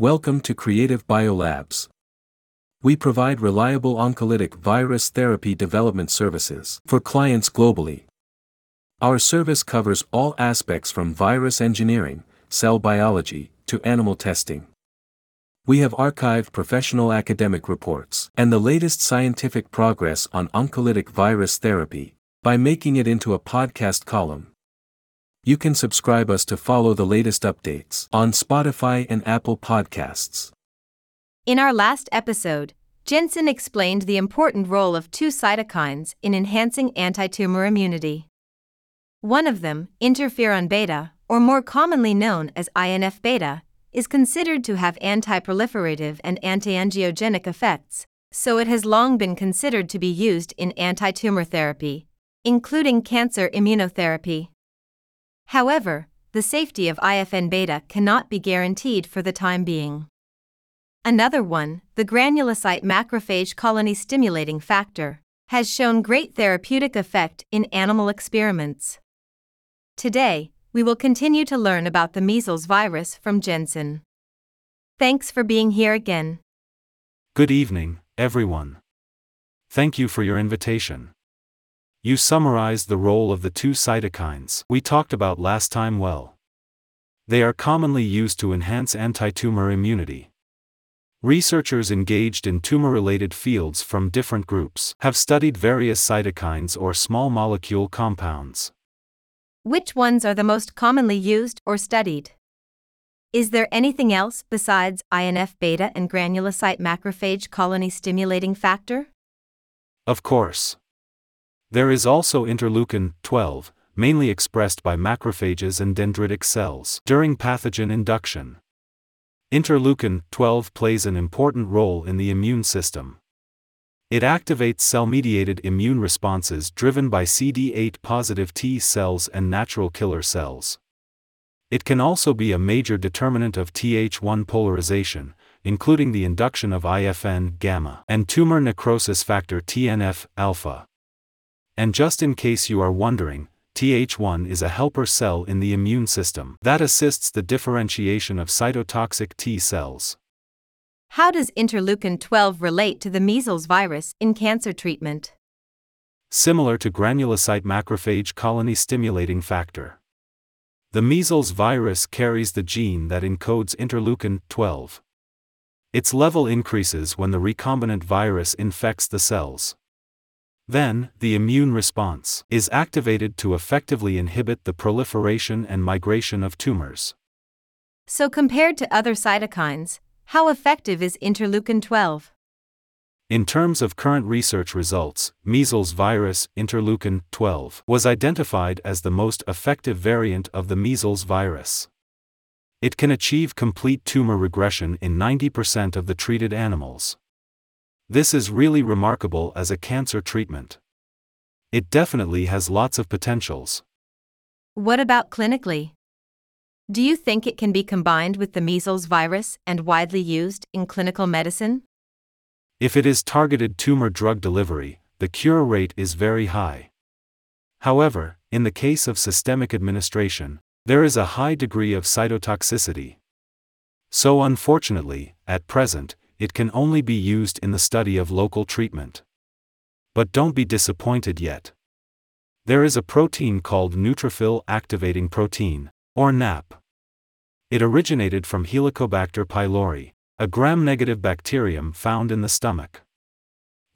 Welcome to Creative Biolabs. We provide reliable oncolytic virus therapy development services for clients globally. Our service covers all aspects from virus engineering, cell biology, to animal testing. We have archived professional academic reports and the latest scientific progress on oncolytic virus therapy by making it into a podcast column. You can subscribe us to follow the latest updates on Spotify and Apple Podcasts. In our last episode, Jensen explained the important role of two cytokines in enhancing antitumor immunity. One of them, interferon beta, or more commonly known as INF beta, is considered to have anti-proliferative and anti-angiogenic effects, so it has long been considered to be used in anti-tumor therapy, including cancer immunotherapy. However, the safety of IFN beta cannot be guaranteed for the time being. Another one, the granulocyte macrophage colony stimulating factor, has shown great therapeutic effect in animal experiments. Today, we will continue to learn about the measles virus from Jensen. Thanks for being here again. Good evening, everyone. Thank you for your invitation. You summarized the role of the two cytokines we talked about last time well. They are commonly used to enhance antitumor immunity. Researchers engaged in tumor related fields from different groups have studied various cytokines or small molecule compounds. Which ones are the most commonly used or studied? Is there anything else besides INF beta and granulocyte macrophage colony stimulating factor? Of course. There is also interleukin 12, mainly expressed by macrophages and dendritic cells during pathogen induction. Interleukin 12 plays an important role in the immune system. It activates cell mediated immune responses driven by CD8 positive T cells and natural killer cells. It can also be a major determinant of Th1 polarization, including the induction of IFN gamma and tumor necrosis factor TNF alpha. And just in case you are wondering, Th1 is a helper cell in the immune system that assists the differentiation of cytotoxic T cells. How does interleukin 12 relate to the measles virus in cancer treatment? Similar to granulocyte macrophage colony stimulating factor. The measles virus carries the gene that encodes interleukin 12. Its level increases when the recombinant virus infects the cells. Then, the immune response is activated to effectively inhibit the proliferation and migration of tumors. So, compared to other cytokines, how effective is interleukin 12? In terms of current research results, measles virus interleukin 12 was identified as the most effective variant of the measles virus. It can achieve complete tumor regression in 90% of the treated animals. This is really remarkable as a cancer treatment. It definitely has lots of potentials. What about clinically? Do you think it can be combined with the measles virus and widely used in clinical medicine? If it is targeted tumor drug delivery, the cure rate is very high. However, in the case of systemic administration, there is a high degree of cytotoxicity. So, unfortunately, at present, it can only be used in the study of local treatment. But don't be disappointed yet. There is a protein called neutrophil activating protein, or NAP. It originated from Helicobacter pylori, a gram-negative bacterium found in the stomach.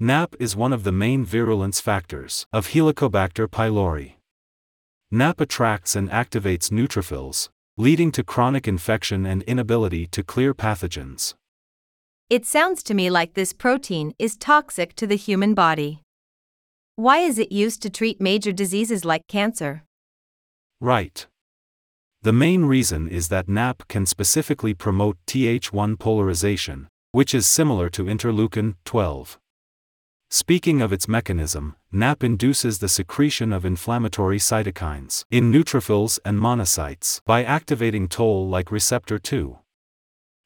NAP is one of the main virulence factors of Helicobacter pylori. NAP attracts and activates neutrophils, leading to chronic infection and inability to clear pathogens. It sounds to me like this protein is toxic to the human body. Why is it used to treat major diseases like cancer? Right. The main reason is that NAP can specifically promote Th1 polarization, which is similar to interleukin 12. Speaking of its mechanism, NAP induces the secretion of inflammatory cytokines in neutrophils and monocytes by activating toll like receptor 2.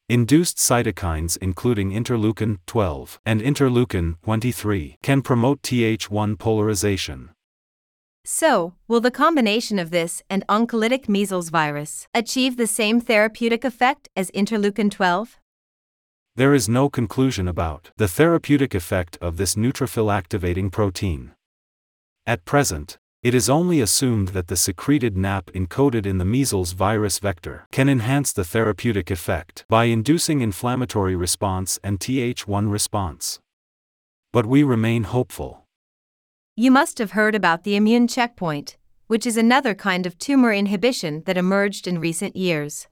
Induced cytokines including interleukin 12 and interleukin 23 can promote Th1 polarization. So, will the combination of this and oncolytic measles virus achieve the same therapeutic effect as interleukin 12? there is no conclusion about the therapeutic effect of this neutrophil activating protein. At present, it is only assumed that the secreted NAP encoded in the measles virus vector can enhance the therapeutic effect by inducing inflammatory response and Th1 response. But we remain hopeful. You must have heard about the immune checkpoint, which is another kind of tumor inhibition that emerged in recent years.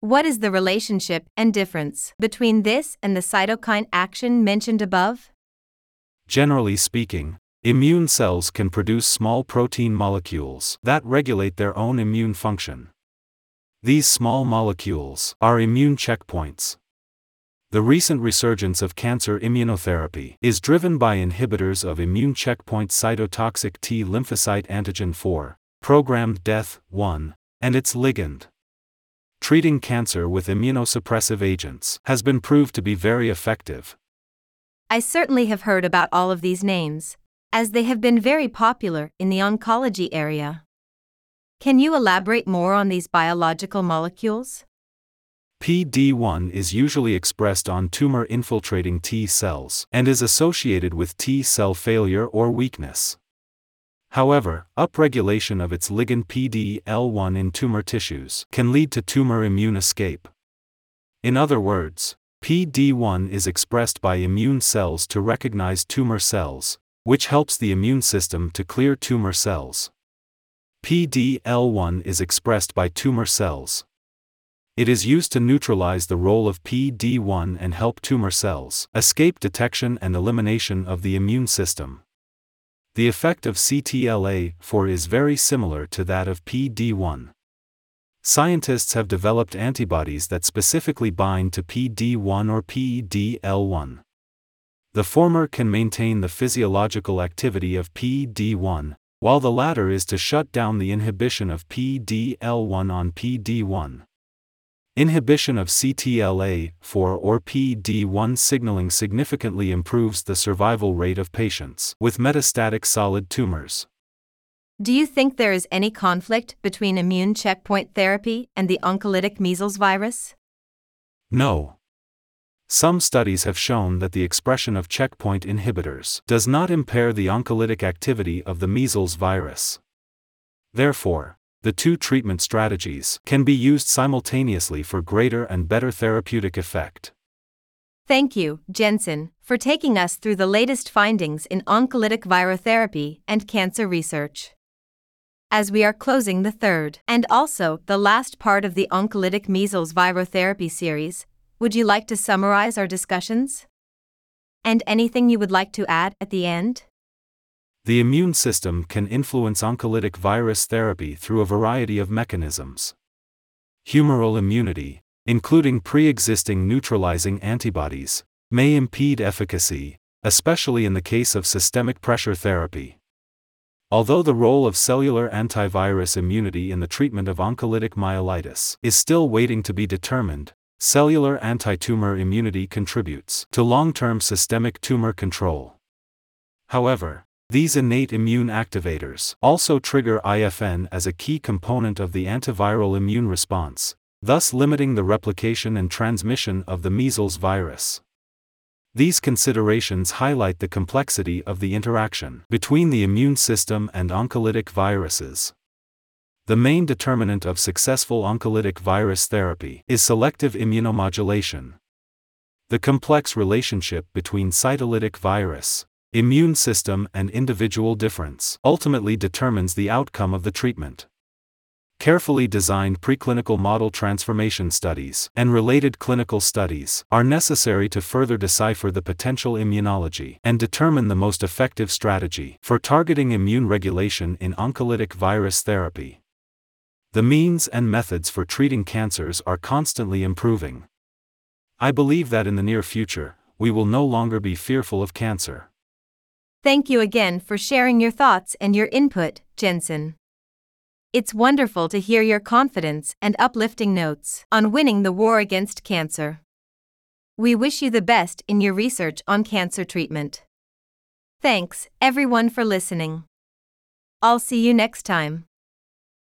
What is the relationship and difference between this and the cytokine action mentioned above? Generally speaking, Immune cells can produce small protein molecules that regulate their own immune function. These small molecules are immune checkpoints. The recent resurgence of cancer immunotherapy is driven by inhibitors of immune checkpoint cytotoxic T lymphocyte antigen 4, programmed death 1, and its ligand. Treating cancer with immunosuppressive agents has been proved to be very effective. I certainly have heard about all of these names as they have been very popular in the oncology area. Can you elaborate more on these biological molecules? PD1 is usually expressed on tumor infiltrating T cells and is associated with T cell failure or weakness. However, upregulation of its ligand PD-L1 in tumor tissues can lead to tumor immune escape. In other words, PD1 is expressed by immune cells to recognize tumor cells, which helps the immune system to clear tumor cells. PD-L1 is expressed by tumor cells. It is used to neutralize the role of PD-1 and help tumor cells escape detection and elimination of the immune system. The effect of CTLA-4 is very similar to that of PD-1. Scientists have developed antibodies that specifically bind to PD-1 or PD-L1. The former can maintain the physiological activity of PD1, while the latter is to shut down the inhibition of PDL1 on PD1. Inhibition of CTLA4 or PD1 signaling significantly improves the survival rate of patients with metastatic solid tumors. Do you think there is any conflict between immune checkpoint therapy and the oncolytic measles virus? No. Some studies have shown that the expression of checkpoint inhibitors does not impair the oncolytic activity of the measles virus. Therefore, the two treatment strategies can be used simultaneously for greater and better therapeutic effect. Thank you, Jensen, for taking us through the latest findings in oncolytic virotherapy and cancer research. As we are closing the third and also the last part of the oncolytic measles virotherapy series, would you like to summarize our discussions? And anything you would like to add at the end? The immune system can influence oncolytic virus therapy through a variety of mechanisms. Humoral immunity, including pre existing neutralizing antibodies, may impede efficacy, especially in the case of systemic pressure therapy. Although the role of cellular antivirus immunity in the treatment of oncolytic myelitis is still waiting to be determined, Cellular antitumor immunity contributes to long-term systemic tumor control. However, these innate immune activators also trigger IFN as a key component of the antiviral immune response, thus limiting the replication and transmission of the measles virus. These considerations highlight the complexity of the interaction between the immune system and oncolytic viruses. The main determinant of successful oncolytic virus therapy is selective immunomodulation. The complex relationship between cytolytic virus, immune system, and individual difference ultimately determines the outcome of the treatment. Carefully designed preclinical model transformation studies and related clinical studies are necessary to further decipher the potential immunology and determine the most effective strategy for targeting immune regulation in oncolytic virus therapy. The means and methods for treating cancers are constantly improving. I believe that in the near future, we will no longer be fearful of cancer. Thank you again for sharing your thoughts and your input, Jensen. It's wonderful to hear your confidence and uplifting notes on winning the war against cancer. We wish you the best in your research on cancer treatment. Thanks, everyone, for listening. I'll see you next time.